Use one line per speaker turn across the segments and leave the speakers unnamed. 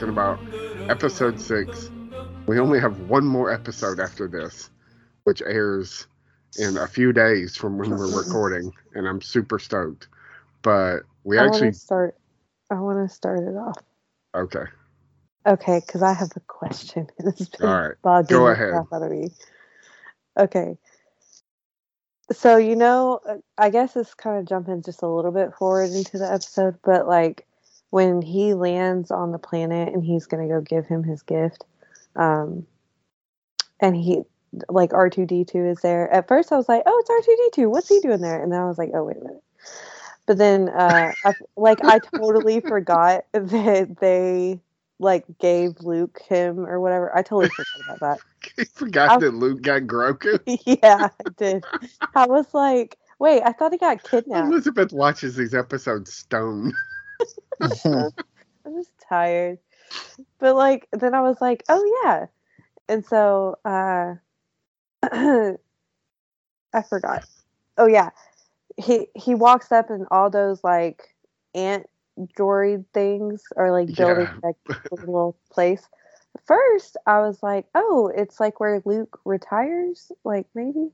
talking about episode six. We only have one more episode after this, which airs in a few days from when we're recording, and I'm super stoked. But we
I
actually
start. I want to start it off.
okay.
Okay, because I have a question. Has been
All right,
bugging
go ahead.
out of me. Okay. So you know, I guess it's kind of jumping just a little bit forward into the episode, but like when he lands on the planet and he's gonna go give him his gift, um, and he like R two D two is there. At first, I was like, "Oh, it's R two D two. What's he doing there?" And then I was like, "Oh, wait a minute." But then, uh, I, like, I totally forgot that they like gave Luke him or whatever. I totally forgot about that
I forgot
I-
that Luke got Grogu.
yeah, I did. I was like, wait, I thought he got kidnapped.
Elizabeth watches these episodes stone.
I'm just tired. But like then I was like, oh yeah. And so uh I forgot. Oh yeah. He he walks up and all those like ant droid things are like building
Yeah.
like a little place. First I was like, oh, it's like where Luke retires, like maybe.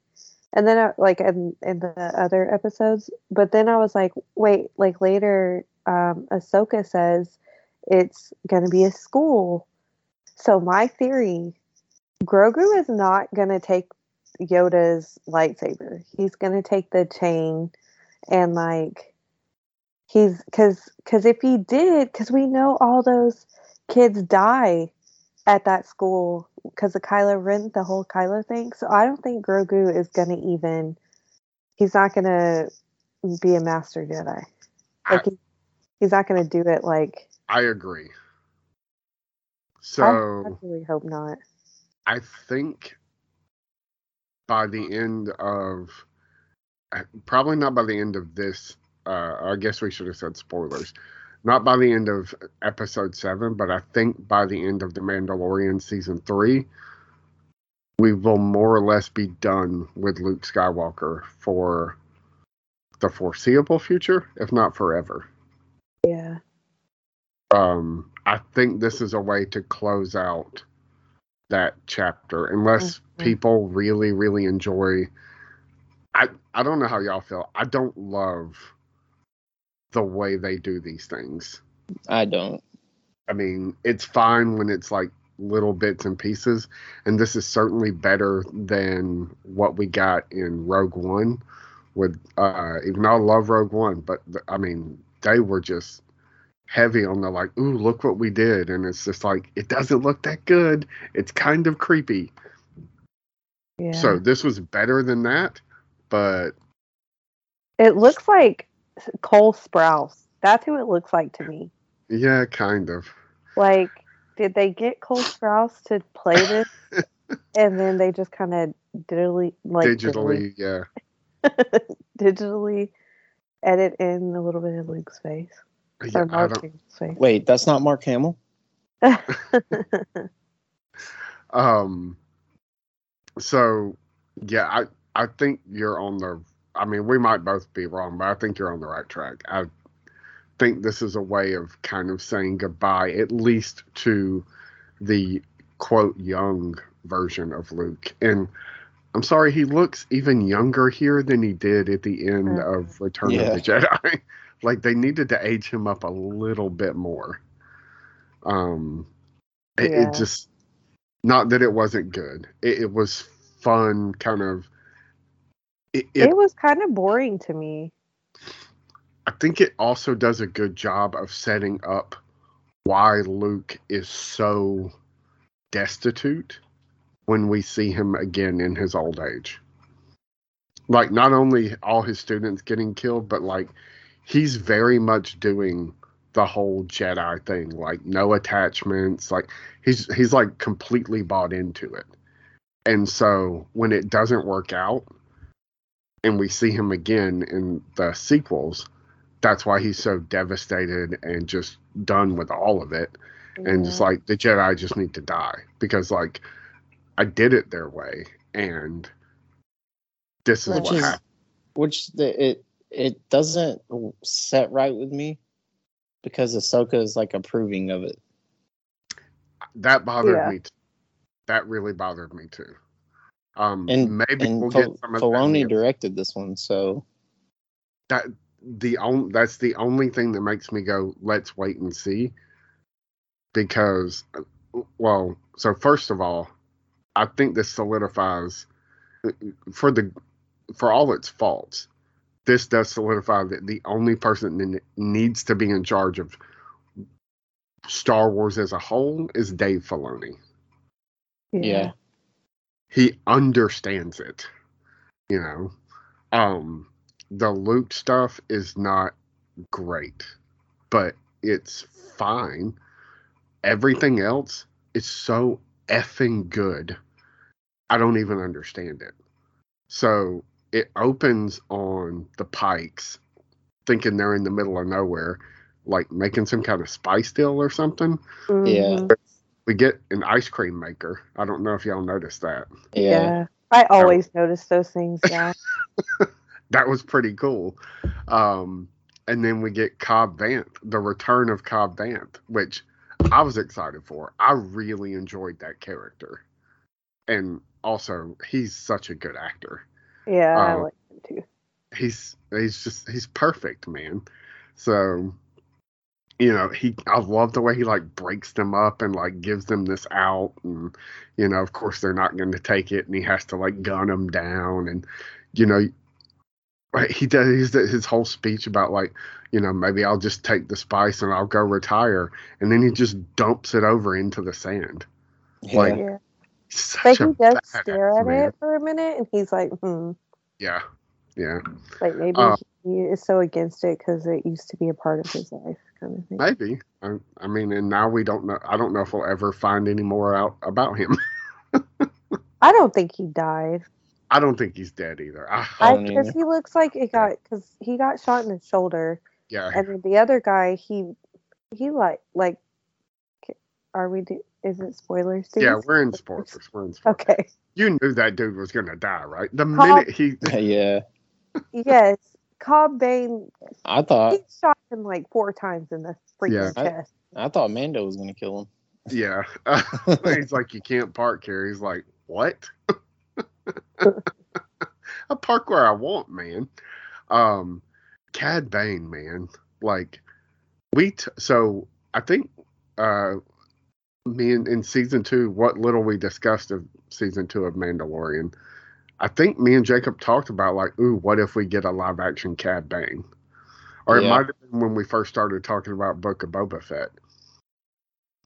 And then I, like in in the other episodes, but then I was like, wait, like later um Ahsoka says it's going to be a school. So my theory, Grogu is not going to take Yoda's lightsaber. He's going to take the chain and like he's cuz cuz if he did cuz we know all those kids die at that school cuz of Kylo Ren the whole Kylo thing. So I don't think Grogu is going to even he's not going to be a master Jedi. Like he, he's not going to do it like
I agree. So
I really hope not.
I think by the end of uh, probably not by the end of this uh I guess we should have said spoilers. Not by the end of episode 7, but I think by the end of The Mandalorian season 3 we will more or less be done with Luke Skywalker for the foreseeable future, if not forever. Um i think this is a way to close out that chapter unless
Mhm.
people really really enjoy i i don't know how y'all feel i don't love the way they do these things
I don't.
i mean it's fine when it's like little bits and pieces and this is certainly better than what we got in rogue one with uh even though i love rogue one but i mean they were just heavy on the like ooh look what we did and it's just like it doesn't look that good it's kind of creepy
Yeah.
so this was better than that but
it looks like Cole Sprouse. That's who it looks like to me.
yeah kind of
Like, did they get Cole Sprouse to play this, and then they just kind of digitally, like
digitally yeah
digitally, digitally edit in a little bit of Luke's face
yeah
or
i
Mark
don't
Hamill's face?
Wait, that's not Mark Hamill.
Um. So, yeah, I I think you're on the. I mean, we might both be wrong, but I think you're on the right track. I think this is a way of kind of saying goodbye, at least to the quote young version of Luke. And I'm sorry, he looks even younger here than he did at the end
Mhm.
of Return
Yeah.
of the Jedi. like they needed to age him up a little bit more. Um, it,
Yeah.
it just not that it wasn't good. It, it was fun, kind of. It, it,
it was kind of boring to me.
I think it also does a good job of setting up why Luke is so destitute when we see him again in his old age. Like, not only all his students getting killed, but like he's very much doing the whole Jedi thing, like no attachments. Like he's he's like completely bought into it. And so when it doesn't work out and we see him again in the sequels, that's why he's so devastated and just done with all of it and just like the jedi just need to die because like i did it their way and this is
Which
what
is
happened
which the, it it doesn't set right with me because Ahsoka is like approving of it.
that bothered
Yeah.
me. Too. That really bothered me too. Um,
And
maybe
and
we'll
Fil-
get some of that
Filoni
the-
directed this one, so
that the only that's the only thing that makes me go let's wait and see because well so first of all i think this solidifies for the for all its faults this does solidify that the only person that needs to be in charge of star wars as a whole is dave filoni.
Yeah.
he understands it you know? Um the luke stuff is not great but it's fine. Everything else is so effing good i don't even understand it. So it opens on the pikes thinking they're in the middle of nowhere like making some kind of spice deal or something
Yeah.
we get an ice cream maker i don't know if y'all noticed that
Yeah.
Yeah. I always notice those things. Yeah.
that was pretty cool. Um, and then we get Cobb Vanth, the return of Cobb Vanth, which I was excited for. I really enjoyed that character, and also he's such a good actor.
Yeah. I
Um,
like him too.
He's he's just he's perfect, man. So, you know, he I love the way he like breaks them up and like gives them this out, and you know, of course they're not going to take it, and he has to like gun them down, and you know, right, he does his, his whole speech about like, you know, maybe I'll just take the spice and I'll go retire, and then he just dumps it over into the sand.
Yeah.
Like,
Yeah.
He's
Like
such
he does stare at
man.
it for a minute, and he's like, "Hmm."
Yeah, yeah,
Like maybe
Uh,
he is so against it because it used to be a part of his life, kind of thing.
maybe. I, I mean, and now we don't know. I don't know if we'll ever find any more out about him.
I don't think he died.
I don't think he's dead either. I
Because he looks like it got because he got shot in his shoulder,
Yeah,
and then the other guy, he he like like, are we? Do, is it spoilers? Do
yeah.
we-
We're in spoilers. We're in spoilers.
Okay.
You knew that dude was gonna die, right? The
Huh?
minute he,
yeah.
yes, Cobb Bane.
I thought
he shot him like four times in the freaking
Yeah.
I-
chest.
I thought Mando was gonna kill him.
yeah, he's like, you can't park here. He's like, what? I park where I want, man. Um, Cad Bane, man. Like, we. T- so I think, uh, me in, in season two, what little we discussed of season two of Mandalorian, I think me and Jacob talked about like, ooh, what if we get a live action Cad Bane? Or it might have been when we first started talking about Book of Boba Fett.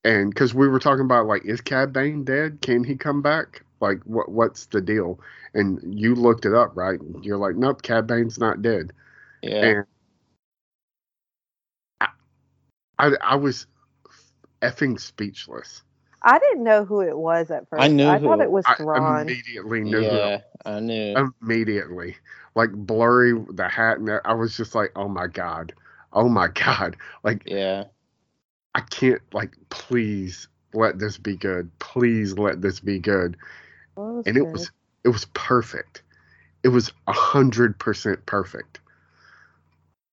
And because we were talking about like, is Cad Bane dead? Can he come back? Like, what what's the deal? And you looked it up, right? You're like, nope, Cad Bane's not dead.
Yeah.
And I, I, I was effing speechless.
I didn't know who it was at first.
I knew
I thought it was
I immediately knew who
yeah. I knew.
immediately. Like blurry, the hat, and I was just like, oh my god, oh my god. Like
yeah.
I can't. Like please let this be good. Please let this be good.
Well, was
And it was it was perfect. It was a hundred percent perfect.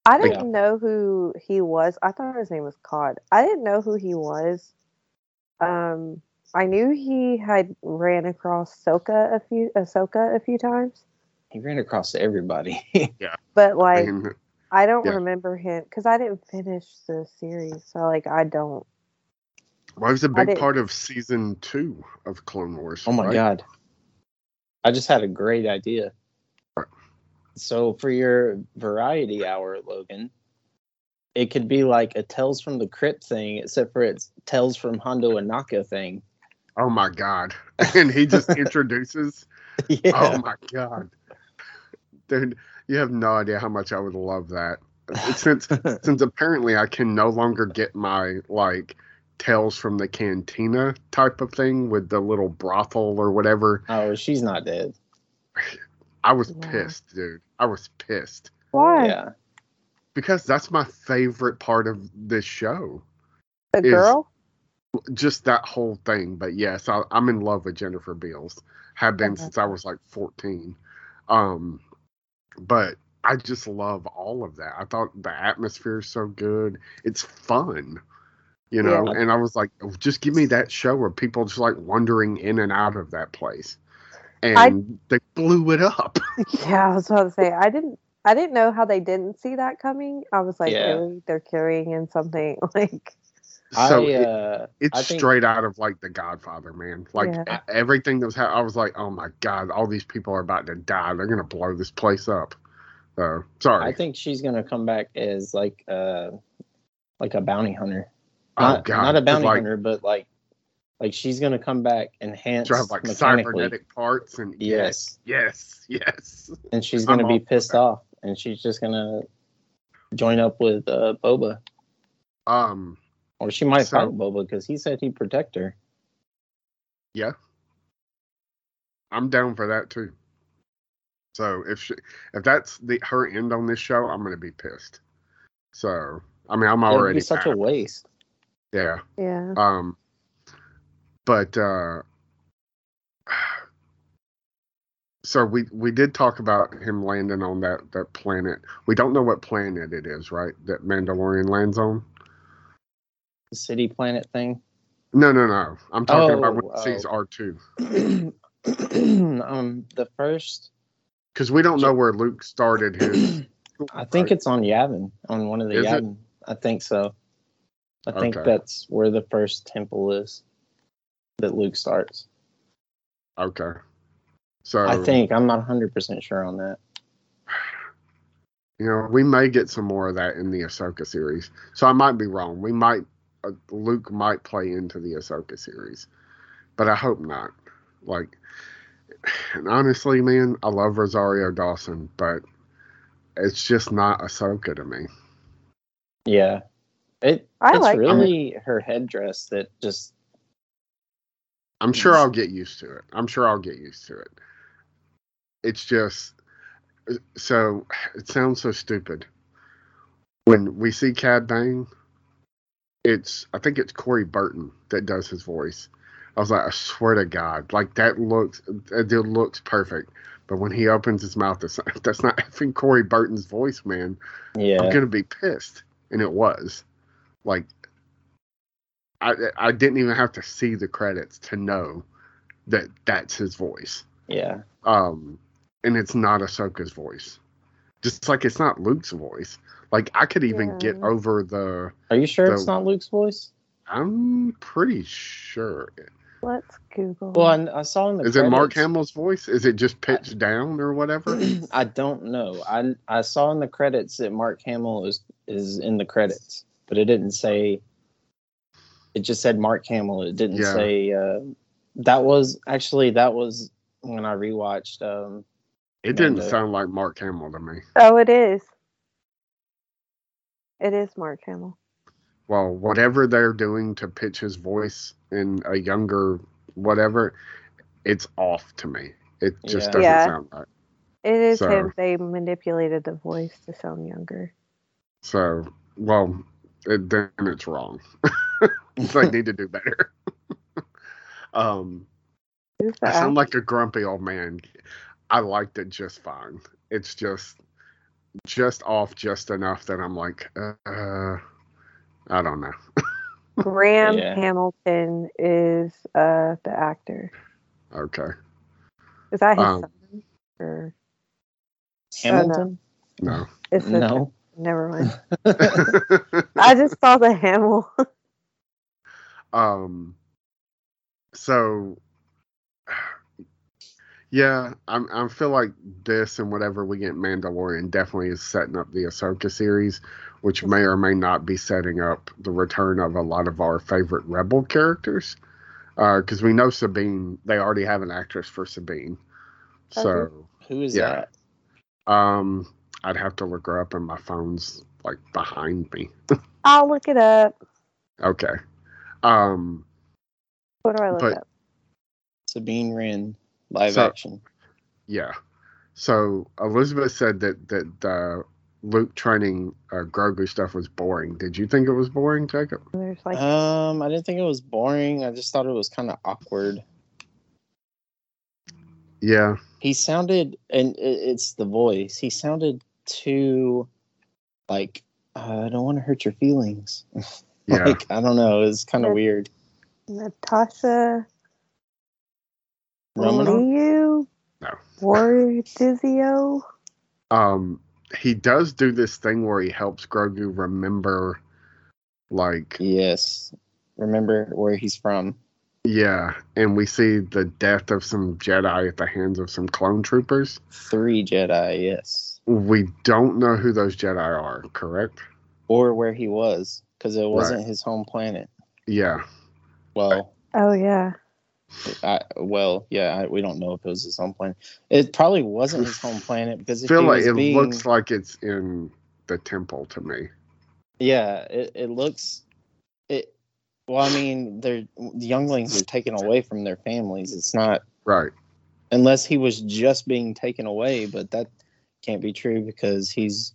I didn't know who he was. I thought his name was Cod. I didn't know who he was. Um, I knew he had ran across Soka a few Ahsoka a few times,
He ran across everybody.
Yeah.
But
like
mean,
I don't
yeah.
remember him because I didn't finish the series. So like I don't.
well, it was a big part of season two of Clone Wars.
oh my
right?
god. I just had a great idea.
What?
So for your variety hour, Logan, it could be like a Tales from the Crypt thing, except for it's Tales from Hondo Ohnaka thing.
Oh my god! And he just introduces.
yeah.
Oh my god, dude! You have no idea how much I would love that. Since since apparently I can no longer get my like tales from the cantina type of thing with the little brothel or whatever.
oh, she's not dead.
I was
Yeah.
pissed, dude. I was pissed
Why
Yeah.
because that's my favorite part of this show.
the girl?
Just that whole thing. But yes, I, I'm in love with Jennifer Beals. Have been
Okay.
since I was like 14. Um, but I just love all of that. I thought the atmosphere is so good. It's fun. You know,
Yeah.
and I was like, "Oh, just give me that show where people just like wandering in and out of that place. And
I-
they blew it up.
Yeah, I was about to say I didn't I didn't know how they didn't see that coming. I was like,
Yeah.
really? They're carrying in something like
so
I,
it-
uh,
it's
I think-
straight out of like The Godfather, man. Like
Yeah.
everything that was happening, I was like, oh my god, all these people are about to die. They're gonna blow this place up. So sorry.
I think she's gonna come back as like uh like a bounty hunter.
oh
Not,
god,
not a bounty
like,
hunter, but like like she's gonna come back enhanced
drive like
mechanically.
cybernetic parts and
Yes.
yes, yes.
And she's gonna be
all for
pissed
that.
off and she's just gonna join up with uh Boba.
Um,
Or she might
So-
fight Boba because he said he'd protect her.
yeah, I'm down for that too. So if she, if that's the her end on this show, I'm gonna be pissed. So I mean, I'm
It would
already
be such
mad.
a waste.
yeah.
yeah.
Um, but uh, so we we did talk about him landing on that that planet. We don't know what planet it is, right? That Mandalorian lands on.
The city planet thing.
No, no, no. I'm talking
Oh,
about when he sees
oh.
R two
um the first
because we don't know where Luke started his.
I think it's on Yavin, on one of the
Is it?
Yavin. I think so. I think that's where the first temple is that Luke starts.
okay. So
I think I'm not 100% sure on that.
you know we may get some more of that in the Ahsoka series. So I might be wrong. We might uh, Luke might play into the Ahsoka series, but I hope not. Like, and honestly, man, I love Rosario Dawson, but it's just not Ahsoka to me.
Yeah. It
I
it's
like-
really her headdress that just
I'm sure I'll get used to it. I'm sure I'll get used to it. It's just so it sounds so stupid. When we see Cad Bane, it's I think it's Corey Burton that does his voice. I was like, I swear to God, like that looks it looks perfect. But when he opens his mouth, that's not, that's not effing Corey Burton's voice, man.
Yeah, I'm
gonna be pissed, and it was. Like, I I didn't even have to see the credits to know that that's his voice.
Yeah.
Um, and it's not Ahsoka's voice. Just like it's not Luke's voice. Like I could even get over the.
Are you sure it's not Luke's voice?
I'm pretty sure.
Let's Google.
Well, I, I saw in the
Is it Mark Hamill's voice? Is it just pitched down or whatever?
I don't know. I I saw in the credits that Mark Hamill is is in the credits, but it didn't say. It just said Mark Hamill. It didn't
Yeah.
say. Uh, that was actually that was when I rewatched. Um,
It didn't
Mando.
sound like Mark Hamill to me.
oh, it is. It is Mark Hamill.
well, whatever they're doing to pitch his voice in a younger whatever, it's off to me. It just
Yeah.
doesn't
Yeah.
sound right.
It is
So-
him. They manipulated the voice to sound younger.
So, well, it, then it's wrong. they need to do better. um, I sound like a grumpy old man. I liked it just fine. It's just, just off just enough that I'm like, uh, I don't know.
Graham
Yeah.
Hamilton is uh the actor.
Okay,
Is that his
Um,
son? Or
Hamilton?
Oh,
no.
is it?
no.
Never mind. I just saw the Hamill.
Um so yeah i'm i feel like this and whatever we get mandalorian definitely is setting up the ahsoka series which may or may not be setting up the return of a lot of our favorite rebel characters because we know sabine they already have an actress for sabine so
Who is
Yeah.
that?
um i'd have to look her up and my phone's like behind me
I'll look it up.
okay um
What do I look
But-
up?
Sabine Wren, live
So-
action.
Yeah. So Elizabeth said that that uh, Luke training uh, Grogu stuff was boring. Did you think it was boring, Jacob?
Like
Um, I didn't think it was boring. I just thought it was kind of awkward.
Yeah.
He sounded, and it's the voice. He sounded too, like, uh, I don't want to hurt your feelings.
Yeah.
Like I don't know, it's kind of weird.
Natasha
Romanoff?
Liu
No.
Bordizzo.
Um, he does do this thing where he helps Grogu remember, like,
Yes. Remember where he's from.
yeah, and we see the death of some Jedi at the hands of some clone troopers.
Three Jedi, yes.
We don't know who those Jedi are, correct?
Or where he was, because it wasn't his home planet.
Yeah.
Well,
Oh yeah.
I, well, yeah, I, we don't know if it was his home planet. It probably wasn't his home planet because
I feel
he
like
was
it
being,
looks like it's in the temple to me.
yeah, it, it looks it. Well, I mean, they're the younglings are taken away from their families. It's not
Right.
unless he was just being taken away, but that can't be true because he's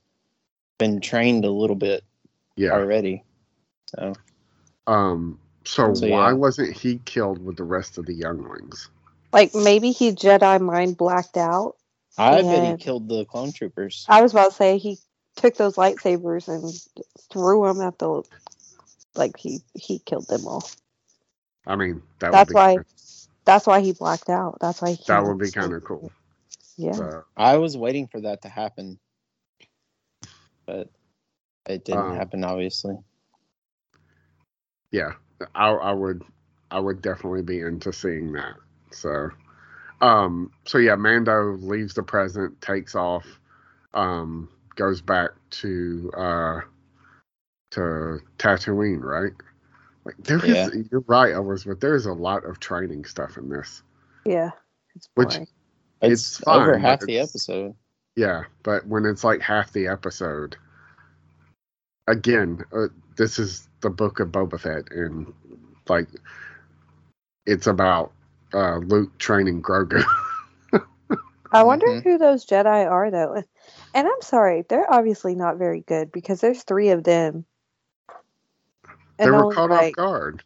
been trained a little bit
Yeah.
already. So
Um. So,
So,
why
yeah.
wasn't he killed with the rest of the younglings?
Like maybe he Jedi mind blacked out.
I bet he killed the clone troopers.
I was about to say he took those lightsabers and threw them at the like he he killed them all.
I mean, that
That's
would be
why That's why he blacked out. That's why he
that would be kind of cool.
yeah.
So,
I was waiting for that to happen, but it didn't
Um,
happen. Obviously,
yeah, I, I would I would definitely be into seeing that. So, um, so yeah, Mando leaves the present, takes off, um, goes back to uh to Tatooine, right? Like there is,
Yeah.
you're right, Elizabeth. There's a lot of training stuff in this.
Yeah. It's
Which-
it's,
it's fine,
over
but
half the episode.
Yeah, but when it's like half the episode, again, uh, this is the book of Boba Fett, and like it's about uh, Luke training Grogu.
I wonder
Mhm.
who those Jedi are though. And I'm sorry, they're obviously not very good because there's three of them.
they
And
were
only
caught
like
off guard.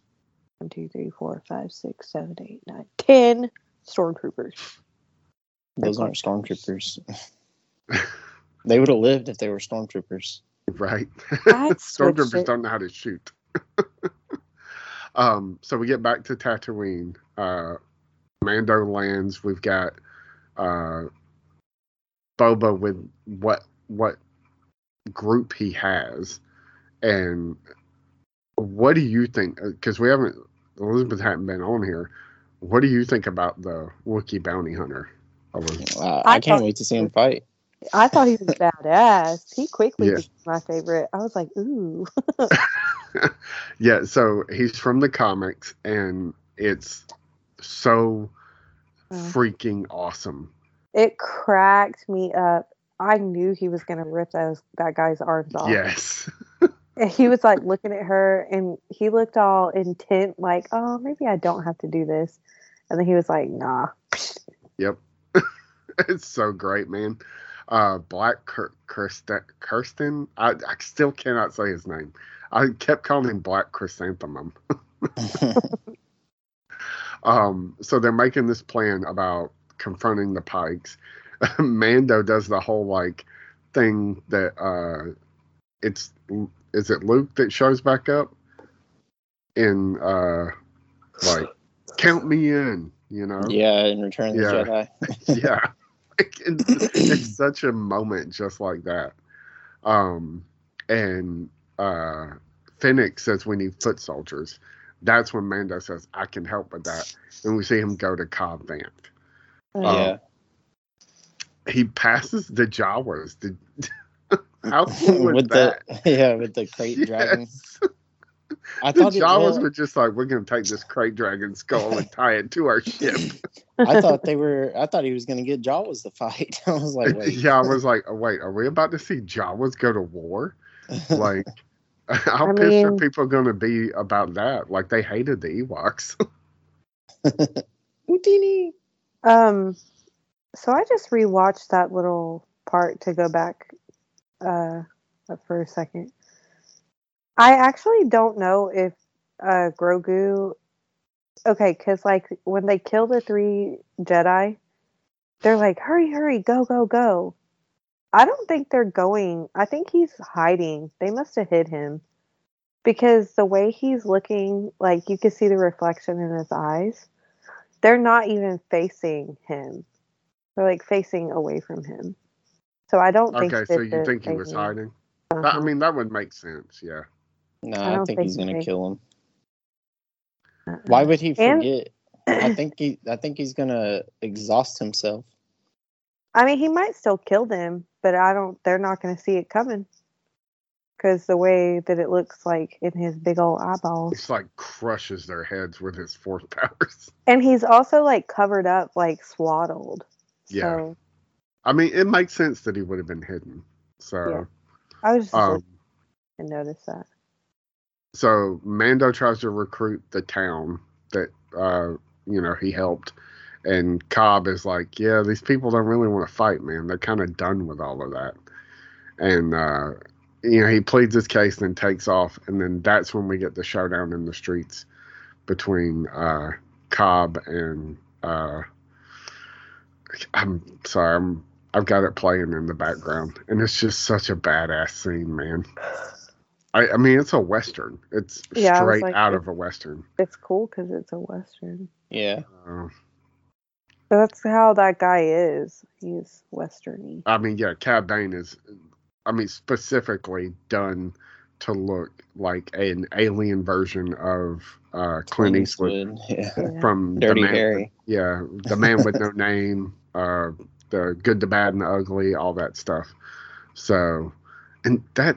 one, two, three, four, five, six, seven, eight, nine, ten stormtroopers.
Those aren't stormtroopers. they would have lived if they were stormtroopers.
Right. Stormtroopers
it.
don't know how to shoot. um, so we get back to Tatooine. Uh, Mando lands. We've got uh, Boba with what what group he has, and what do you think? Because we haven't Elizabeth hadn't been on here. What do you think about the Wookiee bounty hunter? Elizabeth?
Uh,
I
I can't wait to see him fight.
I thought he was badass. He quickly
Yeah.
became my favorite. I was like, ooh.
yeah, so he's from the comics, and it's so
Oh.
freaking awesome.
It cracked me up. I knew he was gonna rip those that guy's arms off.
Yes.
He was like looking at her and he looked all intent, like, oh, maybe I don't have to do this. And then he was like, nah.
Yep. it's so great, man. Uh, Black Kir- Kirsten, Kirsten I, I still cannot say his name. I kept calling him Black Chrysanthemum. Um, so they're making this plan about confronting the Pikes. Mando does the whole like thing that uh, it's is it Luke that shows back up in uh, like count me in, you know?
yeah, in Return of the
Yeah.
Jedi.
yeah. It's, it's such a moment just like that. Um, and uh, Fennec says we need foot soldiers. That's when Mando says, I can help with that. And we see him go to Cobb Vanth. Um,
yeah.
He passes the Jawas. The, how cool
with
that?
the yeah, with the krayt dragon.
Yes.
I
The
thought it,
Jawas
well,
were just like, we're going to take this krayt dragon skull and tie it to our ship.
I thought they were. I thought he was going to get Jawas to fight. I was like, wait.
yeah, I was like, oh, wait, are we about to see Jawas go to war? Like, how
I
pissed are people going to be about that? Like, they hated the Ewoks.
Houdini.
Um, so I just rewatched that little part to go back uh, for a second. I actually don't know if uh, Grogu. Okay, because like when they kill the three Jedi, they're like, "Hurry, hurry, go, go, go!" I don't think they're going. I think he's hiding. They must have hid him because the way he's looking, like you can see the reflection in his eyes. They're not even facing him. They're like facing away from him. So I don't think.
Okay, so you think he was hiding? That- I
Uh-huh.
mean, that would make sense. Yeah.
No,
I
I, think,
think
he's gonna
they-
kill him.
Uh-uh.
Why would he
And-
forget? I think he I think he's gonna exhaust himself.
I mean, he might still kill them, but I don't. They're not going to see it coming because the way that it looks like in his big old eyeballs,
He's like crushes their heads with his force powers.
and he's also like covered up, like swaddled.
Yeah.
So
I mean, it makes sense that he would have been hidden. So,
Yeah. I was just
um,
and noticed that.
So Mando tries to recruit the town that uh, you know he helped, and Cobb is like, "Yeah, these people don't really want to fight, man. They're kind of done with all of that." And uh, you know, he pleads his case, then takes off, and then that's when we get the showdown in the streets between uh, Cobb and uh, I'm sorry, I'm I've got it playing in the background, and it's just such a badass scene, man. I, I mean, it's a western. It's
Yeah, I was
straight
like,
out
it-
of a western.
It's cool because it's a western.
Yeah.
Uh,
That's how that guy is. He's westerny.
I mean, yeah, Cad Bane is, I mean, specifically done to look like an alien version of uh, Clint Eastwood
Yeah.
Yeah.
from
Dirty
the man,
Harry.
Yeah, the man with no name, uh, the good, the bad, and the ugly, all that stuff. So, and that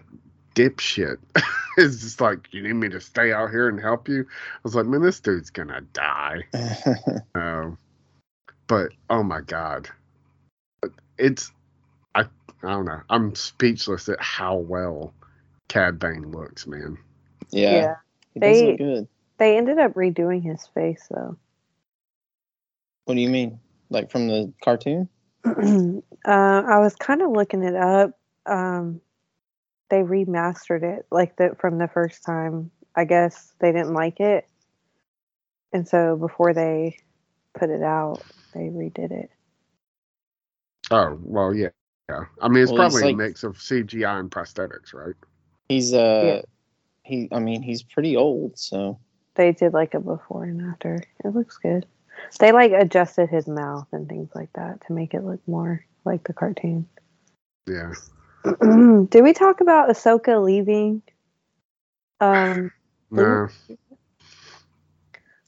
dipshit is just like, you need me to stay out here and help you? I was like, man, this dude's gonna die. Um, but oh my god, it's I I don't know. I'm speechless at how well Cad Bane looks, man.
yeah. He does
They-
look good.
They ended up redoing his face though.
What do you mean? Like from the cartoon?
uh, I was kind of looking it up. Um, they remastered it like the from the first time. I guess they didn't like it, and so before they put it out, they redid it.
Oh well, yeah, yeah. I mean, it's
Well,
probably
like-
a mix of CGI and prosthetics, right?
He's uh
Yeah.
he I mean he's pretty old, so
They did like a before and after. It looks good. They like adjusted his mouth and things like that to make it look more like the cartoon.
Yeah.
Did we talk about Ahsoka leaving? Um,
No,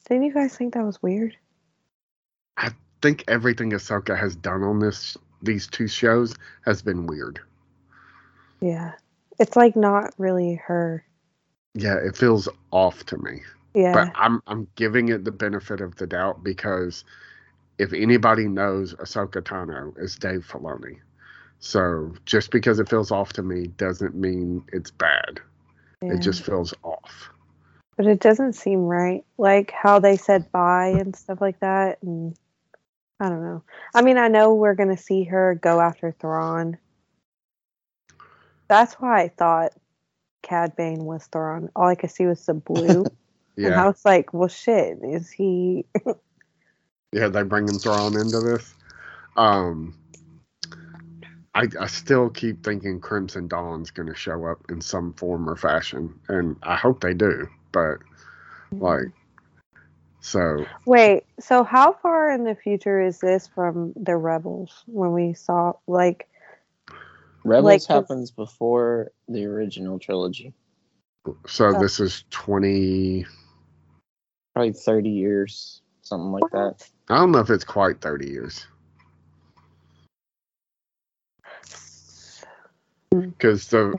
didn't you guys think that was weird?
I think everything Ahsoka has done on this these two shows has been weird.
Yeah. It's like not really her.
Yeah, it feels off to me.
Yeah.
But I'm I'm giving it the benefit of the doubt because if anybody knows Ahsoka Tano, it's Dave Filoni. So just because it feels off to me doesn't mean it's bad.
yeah.
It just feels off.
But it doesn't seem right. Like how they said bye and stuff like that. And I don't know. I mean, I know we're going to see her go after Thrawn. That's why I thought Cad Bane was Thrawn. All I could see was the blue. And I was like, well, shit, is he.
yeah, they bringing Thrawn into this. Um, I I still keep thinking Crimson Dawn's going to show up in some form or fashion, and I hope they do. But like, so
Wait, so how far in the future is this from the Rebels when we saw, like,
Rebels
Like, 'cause-
happens before the original trilogy.
so
Oh.
this is twenty.
Probably thirty years, something like that.
I don't know if it's quite 30 years because the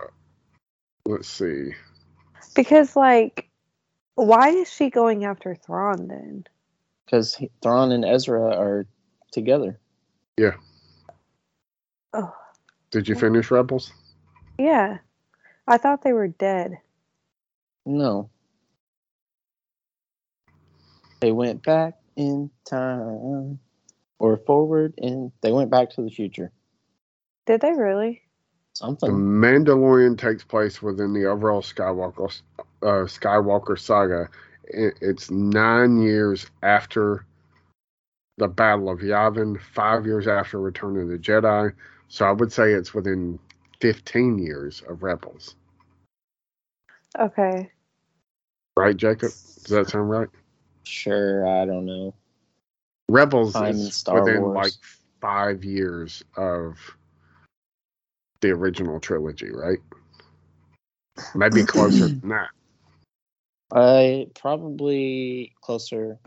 let's see
Because, like, why is she going after Thrawn then?
Because Thrawn and Ezra are together. Yeah.
Oh,
did you finish rebels
yeah. I thought they were dead.
No. They went back in time. Or forward and they went back to the future.
Did they really?
The
Something.
mandalorian takes place within the overall skywalker uh, skywalker saga It- it's nine years after the battle of yavin five years after return of the jedi so i would say it's within 15 years of rebels
Okay.
Right, Jacob? Does that sound right?
Sure, I don't know.
Rebels
Time
is
Star
within
Wars.
like five years of the original trilogy, right? Maybe closer than that.
I probably closer.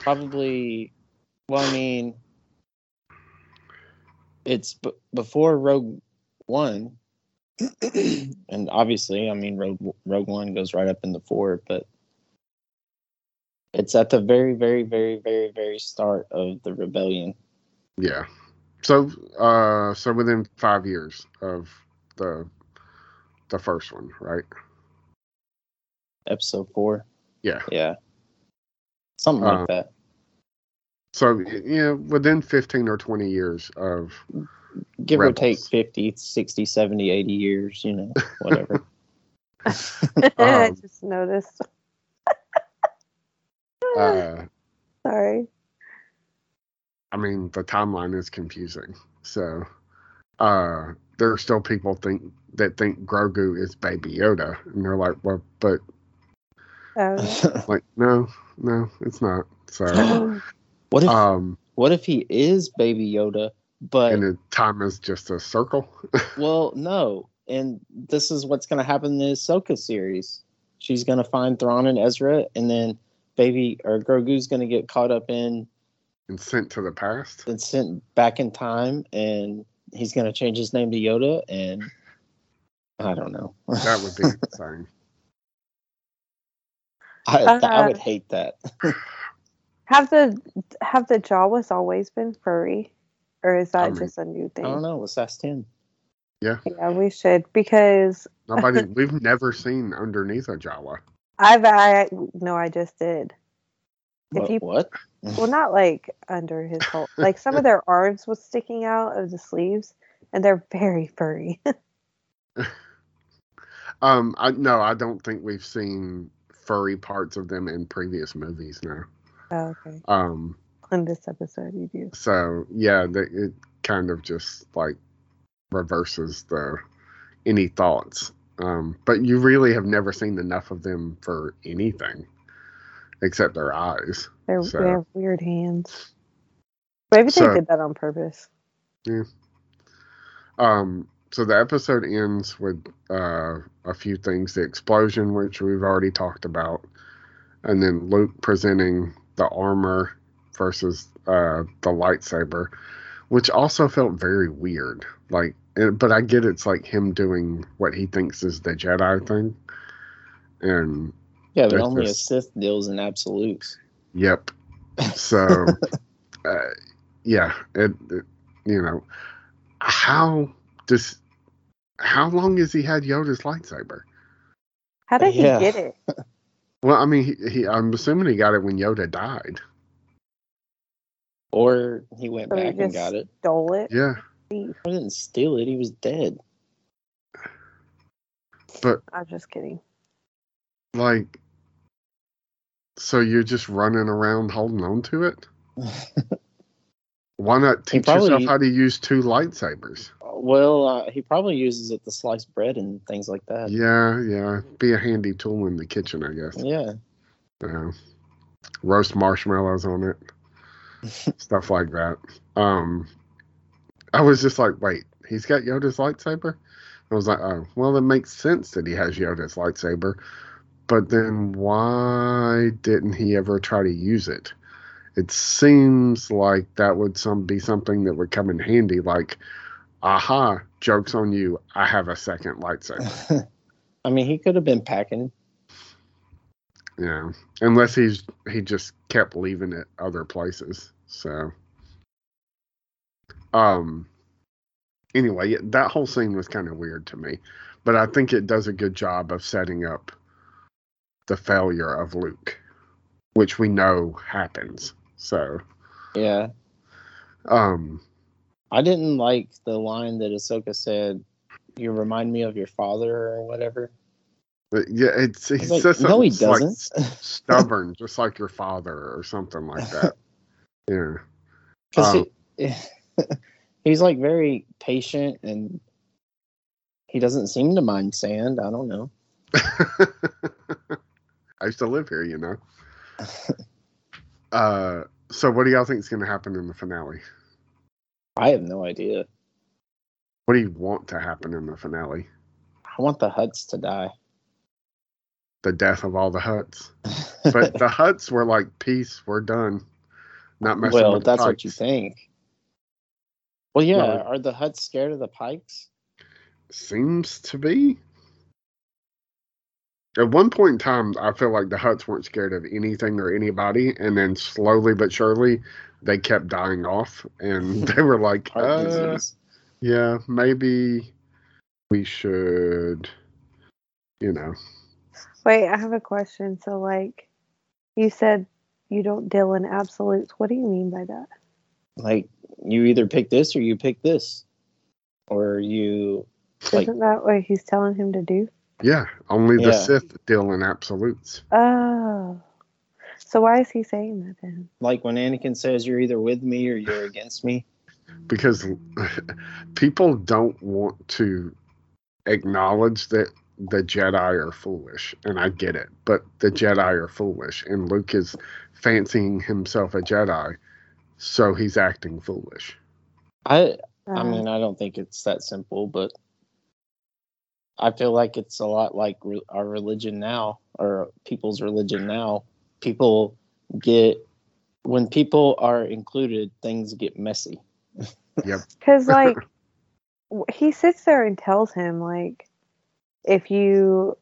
Probably. Well, I mean, it's b- before Rogue One, and obviously, I mean, Rogue Rogue One goes right up in the four, but it's at the very, very, very, very, very start of the rebellion.
Yeah. So, uh, so within five years of the the first one, right?
Episode four.
Yeah.
Yeah. Something like that.
So, y- yeah, within fifteen or twenty years of
Give or take
Rebels.
50, 60, 70, 80 years, you know, whatever.
I
Um,
just noticed.
uh,
Sorry.
I mean, the timeline is confusing. So, uh, there are still people think that think Grogu is Baby Yoda, and they're like, "Well, but
Oh,
like, no, no, it's not." So,
what if
um,
what if he is baby Yoda, but
and the time is just a circle.
well, no. And this is what's gonna happen in the Ahsoka series. She's gonna find Thrawn and Ezra, and then baby or Grogu's gonna get caught up in
and sent to the past.
and sent back in time, and he's gonna change his name to Yoda, and I don't know.
That would be insane.
I, I would
Uh,
hate that.
Have the have the Jawas always been furry, or is that
I mean,
just a new thing I
don't know. Let's ask Tim.
Yeah, we should because
Nobody, we've never seen underneath a Jawa.
I've I no, I just did. If
What?
you
what?
well, not like under his whole like some of their arms was sticking out of the sleeves, and they're very furry.
Um, I no, I don't think we've seen furry parts of them in previous movies now.
oh, okay,
Um,
in this episode you do.
so yeah, it kind of just like reverses the any thoughts. Um, but you really have never seen enough of them for anything except their eyes.
They're,
So-
They have weird hands. Maybe
So-
they did that on purpose.
Um, so the episode ends with uh, a few things: the explosion, which we've already talked about, and then Luke presenting the armor versus uh, the lightsaber, which also felt very weird. Like, and- but I get it's like him doing what he thinks is the Jedi thing, and
Yeah, but
That's
only a
just-
Sith deals in absolutes.
Yep. So, uh, yeah, it, it, you know, how does how long has he had Yoda's lightsaber?
How did
Yeah.
he get it?
Well, I mean, he, he I'm assuming he got it when Yoda died.
Or he went
So he
back and got it.
Stole it?
Yeah,
He didn't steal it. He was dead.
but
I'm just kidding.
like, so you're just running around holding on to it? Why not teach
probably-
yourself how to use two lightsabers?
well, uh, he probably uses it to slice bread and things like that.
Yeah, yeah, be a handy tool in the kitchen, I guess.
Yeah.
Yeah. roast marshmallows on it, stuff like that. Um, I was just like, wait, he's got Yoda's lightsaber. I was like, oh, well, it makes sense that he has Yoda's lightsaber, but then why didn't he ever try to use it? It seems like that would some be something that would come in handy. Like, aha, jokes on you. I have a second lightsaber.
I mean, he could have been packing.
Yeah, unless he's he just kept leaving it other places. So, um, anyway, that whole scene was kind of weird to me, but I think it does a good job of setting up the failure of Luke, which we know happens. So,
Yeah.
um,
I didn't like the line that Ahsoka said, You remind me of your father or whatever.
but yeah, it's he
like,
says
"No, he doesn't."
s- stubborn, just like your father, or something like that. Yeah.
Because
Um,
he, he's like very patient and he doesn't seem to mind sand. I don't know.
I used to live here, you know. Uh, so what do y'all think is going to happen in the finale?
I have no idea.
What do you want to happen in the finale?
I want the Hutts to die.
The death of all the Hutts. But the Hutts were like, peace, we're done. Not messing
well,
with
that's
the
what you think. Well, yeah.
No.
Are the Hutts scared of the Pikes?
Seems to be. At one point in time, I feel like the Hutts weren't scared of anything or anybody, and then slowly but surely, they kept dying off, and they were like, uh, "Yeah, maybe we should, you know."
Wait, I have a question. So, like, you said you don't deal in absolutes. What do you mean by that?
Like you either pick this or you pick this, or you
Isn't that what he's telling him to do?
Yeah, only the
Yeah.
Sith deal in absolutes.
Oh. So why is he saying that then?
like when Anakin says you're either with me or you're against me.
because people don't want to acknowledge that the Jedi are foolish, and I get it, but the Jedi are foolish, and Luke is fancying himself a Jedi, so he's acting foolish.
I I
Uh,
mean I don't think it's that simple, but I feel like it's a lot like re- our religion now or people's religion now. People get when people are included, things get messy. yep.
Because like he sits there and tells him like if you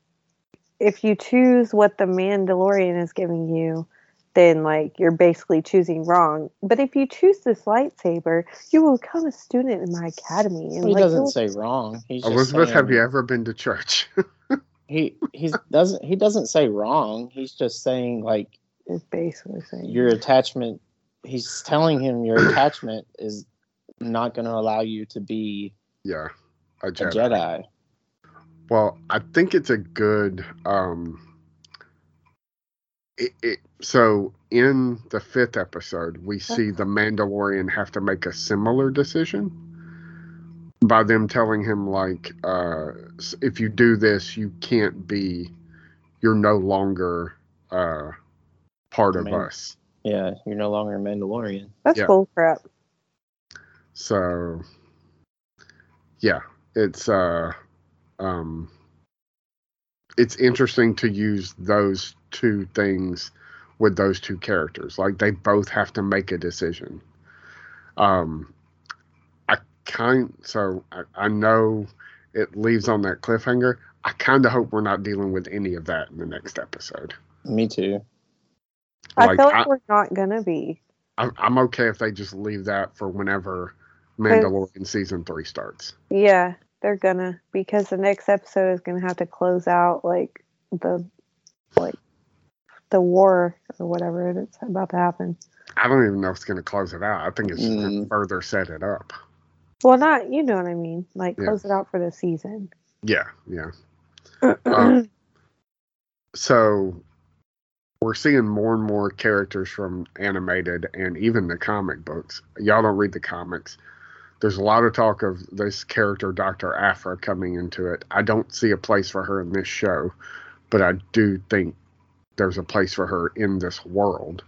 if you choose what the Mandalorian is giving you, then like you're basically choosing wrong. But if you choose this lightsaber, you will become a student in my academy. And
He
like,
doesn't say wrong. He's just
Elizabeth, have you ever been to church?
He he's doesn't he doesn't say wrong. He's just saying like
is basically saying
your attachment. He's telling him your attachment is not going to allow you to be
yeah, a
a
Jedi.
Jedi.
Well, I think it's a good. Um, it, it, so in the fifth episode, we see the Mandalorian have to make a similar decision by them telling him like, uh, if you do this, you can't be, you're no longer uh, part of
Man-
us.
Yeah, you're no longer a Mandalorian.
that's
yeah.
bull crap.
So, yeah, it's uh, um, it's interesting to use those two things with those two characters. Like they both have to make a decision. Um, I kind so I, I know it leaves on that cliffhanger. I kind of hope we're not dealing with any of that in the next episode.
Me too.
I feel like
I-
we're not gonna be.
I'm, I'm okay if they just leave that for whenever Mandalorian season three starts.
Yeah, they're gonna because the next episode is gonna have to close out like the like the war or whatever it's about to happen.
I don't even know if it's going to close it out. I think it's going to
Mm.
further set it up.
Well, not you know what I mean. Like
Yeah.
close it out for the season.
Yeah, yeah. Um, So we're seeing more and more characters from animated and even the comic books. Y'all don't read the comics. There's a lot of talk of this character, Dr. Aphra, coming into it. I don't see a place for her in this show, but I do think there's a place for her in this world.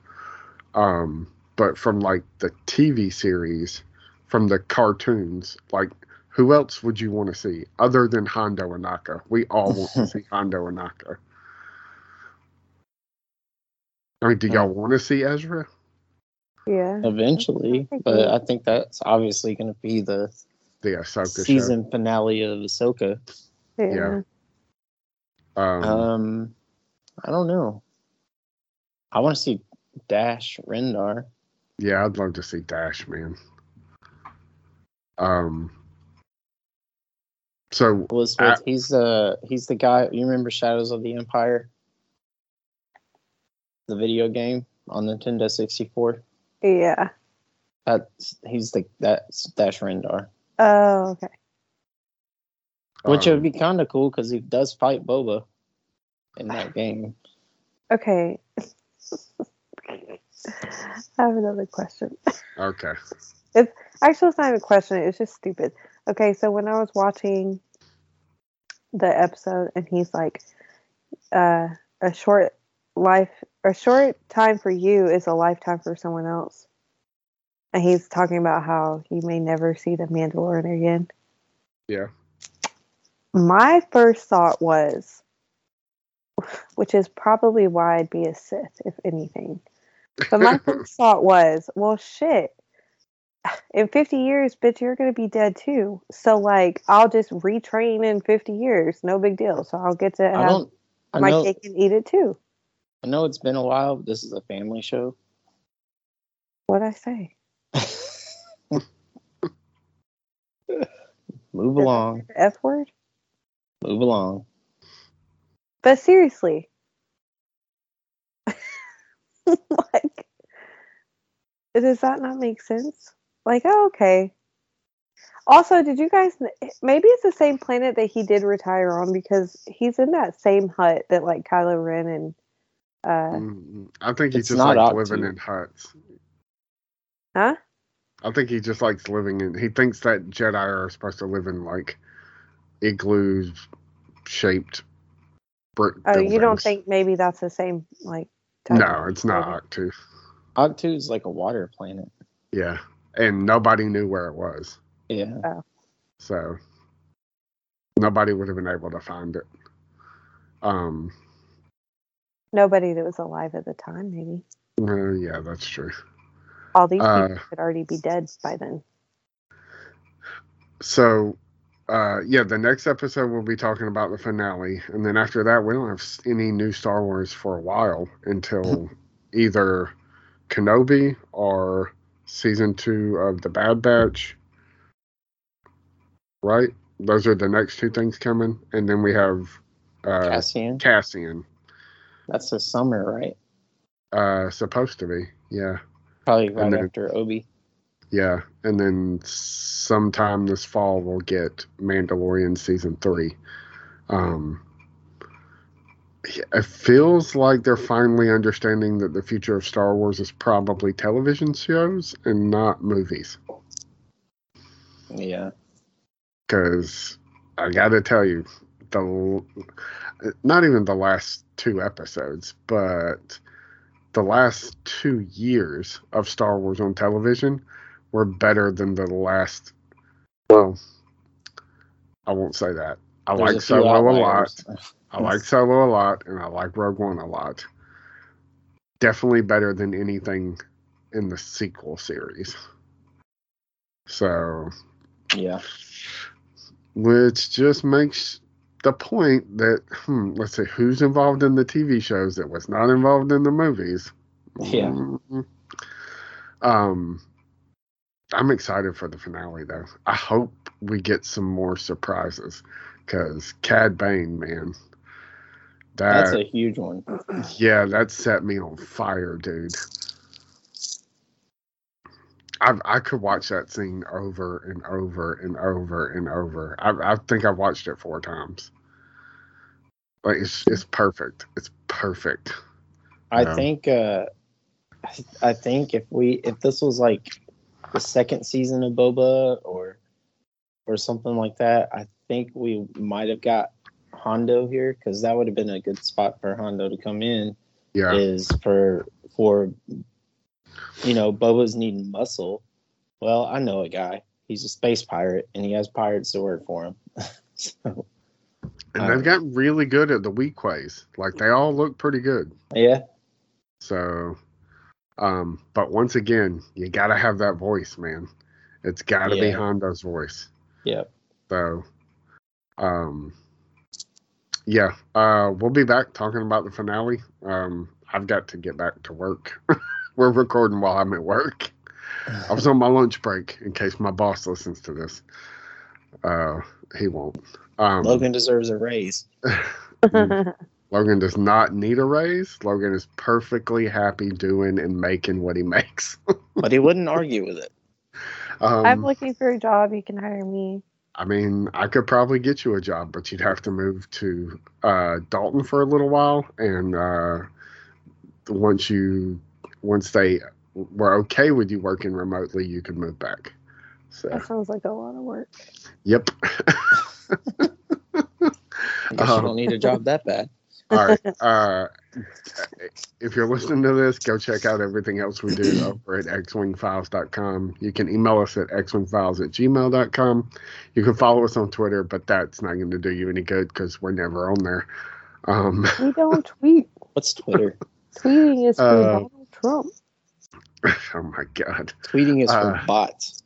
Um, but from like the TV series, from the cartoons, like who else would you want to see other than Hondo Ohnaka? We all want to see Hondo Ohnaka. I mean, do y'all want to see Ezra?
Yeah.
Eventually,
I
but I think that's obviously going to be the
The Ahsoka show.
season finale of Ahsoka.
Yeah.
yeah. Um,
Um, I don't know. I want to see Dash Rendar.
yeah, I'd love to see Dash, man. Um, so
Was
I-
he's the he's the guy. You remember Shadows of the Empire, the video game on Nintendo sixty four.
Yeah.
That's he's the that's Dash Rendar,
Oh, okay.
which
um,
would be kind of cool because he does fight Boba in that game.
Okay. I have another question.
okay.
It's Actually, it's not even a question. It's just stupid. Okay, so when I was watching the episode and he's like, uh, a short life, a short time for you is a lifetime for someone else. And he's talking about how you may never see the Mandalorian again.
Yeah.
My first thought was, which is probably why I'd be a Sith, if anything. But my first thought was, well, shit. In 50 years, bitch, you're going to be dead too. So, like, I'll just retrain in 50 years. No big deal. So, I'll get to
I
have
don't. I
my
know.
cake and eat it too.
I know it's been a while. But this is a family show.
What'd I say?
Move
Did I
along.
say the F word?
Move along.
But seriously, like, does that not make sense? Like, oh, okay. Also, did you guys? Maybe it's the same planet that he did retire on because he's in that same hut that like Kylo Ren and uh,
Mm, I think he just
not
likes living in huts.
huh?
I think he just likes living in. He thinks that Jedi are supposed to live in like igloos shaped brick.
Oh, you don't think maybe that's the same like? type
No, it's not
planet?
Ahch-To. Is like a water planet.
Yeah, and nobody knew where it was,
Yeah.
so nobody would have been able to find it. Um.
Nobody that was alive at the time, maybe.
uh, yeah, that's true.
All these
Uh,
people could already be dead by then.
So, uh, yeah, the next episode we'll be talking about the finale, and then after that, we don't have any new Star Wars for a while until either Kenobi or season two of the Bad Batch. Right? Those are the next two things coming, and then we have uh,
Cassian.
Cassian.
That's the summer, right?
Uh, supposed to be, yeah,
Probably right
then-
after Obi.
yeah, and then sometime this fall we'll get Mandalorian season three. Um, it feels like they're finally understanding that the future of Star Wars is probably television shows and not movies.
Yeah.
Because I got to tell you, the not even the last two episodes, but the last two years of Star Wars on television were better than the last. Well, I won't say that. I
There's
like Solo a lot. I like Solo a lot, and I like Rogue One a lot. Definitely better than anything in the sequel series. So,
Yeah.
which just makes the point that hmm, let's see who's involved in the TV shows that was not involved in the movies.
Yeah.
Mm. Um, I'm excited for the finale though. I hope we get some more surprises because Cad Bane, man, that
That's a huge one.
yeah, that set me on fire, dude. I I could watch that scene over and over and over and over. I I think I've watched it four times. Like it's it's perfect. It's perfect.
I think uh I- I think if we if this was like the second season of Boba or or something like that, I think we might have got Hondo here because that would have been a good spot for Hondo to come in.
Yeah.
Is for for you know Boba's needing muscle. Well, I know a guy. He's a space pirate and he has pirate sword for him. so
And they've gotten really good at the Weequays. Like they all look pretty good.
yeah,
So um but once again, you gotta have that voice, man. It's gotta be
Yeah.
Hondo's voice.
yeah.
So, um, yeah, uh, we'll be back talking about the finale. Um, I've got to get back to work. We're recording while I'm at work. I was on my lunch break in case my boss listens to this. Uh, he won't. Um,
Logan deserves a raise.
Logan does not need a raise. Logan is perfectly happy doing and making what he makes.
But he wouldn't argue with it.
Um,
I'm looking for a job. You can hire me.
I mean, I could probably get you a job, but you'd have to move to uh, Dalton for a little while, and uh, once you once they were okay with you working remotely, you could move back. So,
That sounds like a lot of work.
yep.
I guess
Uh-huh.
you don't need a job that bad.
All right. Uh, if you're listening to this, go check out everything else we do over at xwingfiles.com. You can email us at xwingfiles at gmail.com. You can follow us on Twitter, but that's not going to do you any good because we're never on there. Um,
We don't tweet.
What's Twitter?
Tweeting is
Uh,
Donald Trump.
oh my God.
Tweeting is for
Uh,
bots.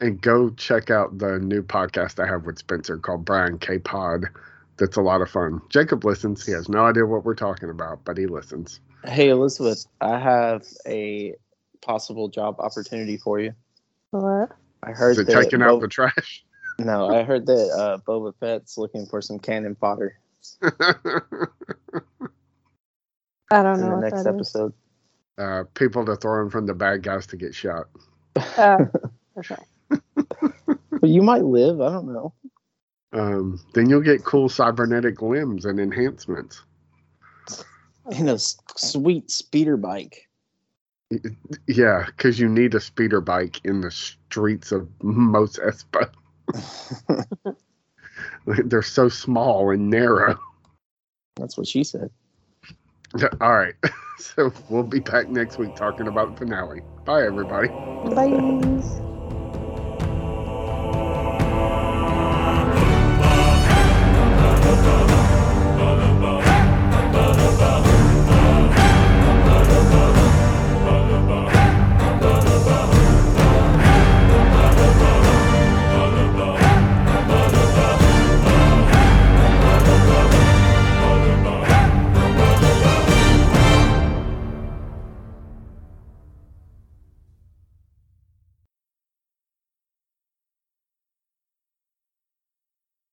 And go check out the new podcast I have with Spencer called Brian K Pod. That's a lot of fun. Jacob listens. He has no idea what we're talking about, but he listens.
Hey Elizabeth, I have a possible job opportunity for you.
What?
I heard
Is it
that
taking out the trash?
no, I heard that uh, Boba Fett's looking for some cannon fodder
I don't
in
know
the
what
next
that is.
Episode.
uh, people to throw in from the bad guys to get shot.
Oh, okay.
But you might live. I don't know.
Um, then you'll get cool cybernetic limbs and enhancements.
In a s- sweet speeder bike.
Yeah, because you need a speeder bike in the streets of Mos Espa. They're so small and narrow.
That's what she said.
All right. So we'll be back next week talking about the finale. Bye, everybody.
Bye.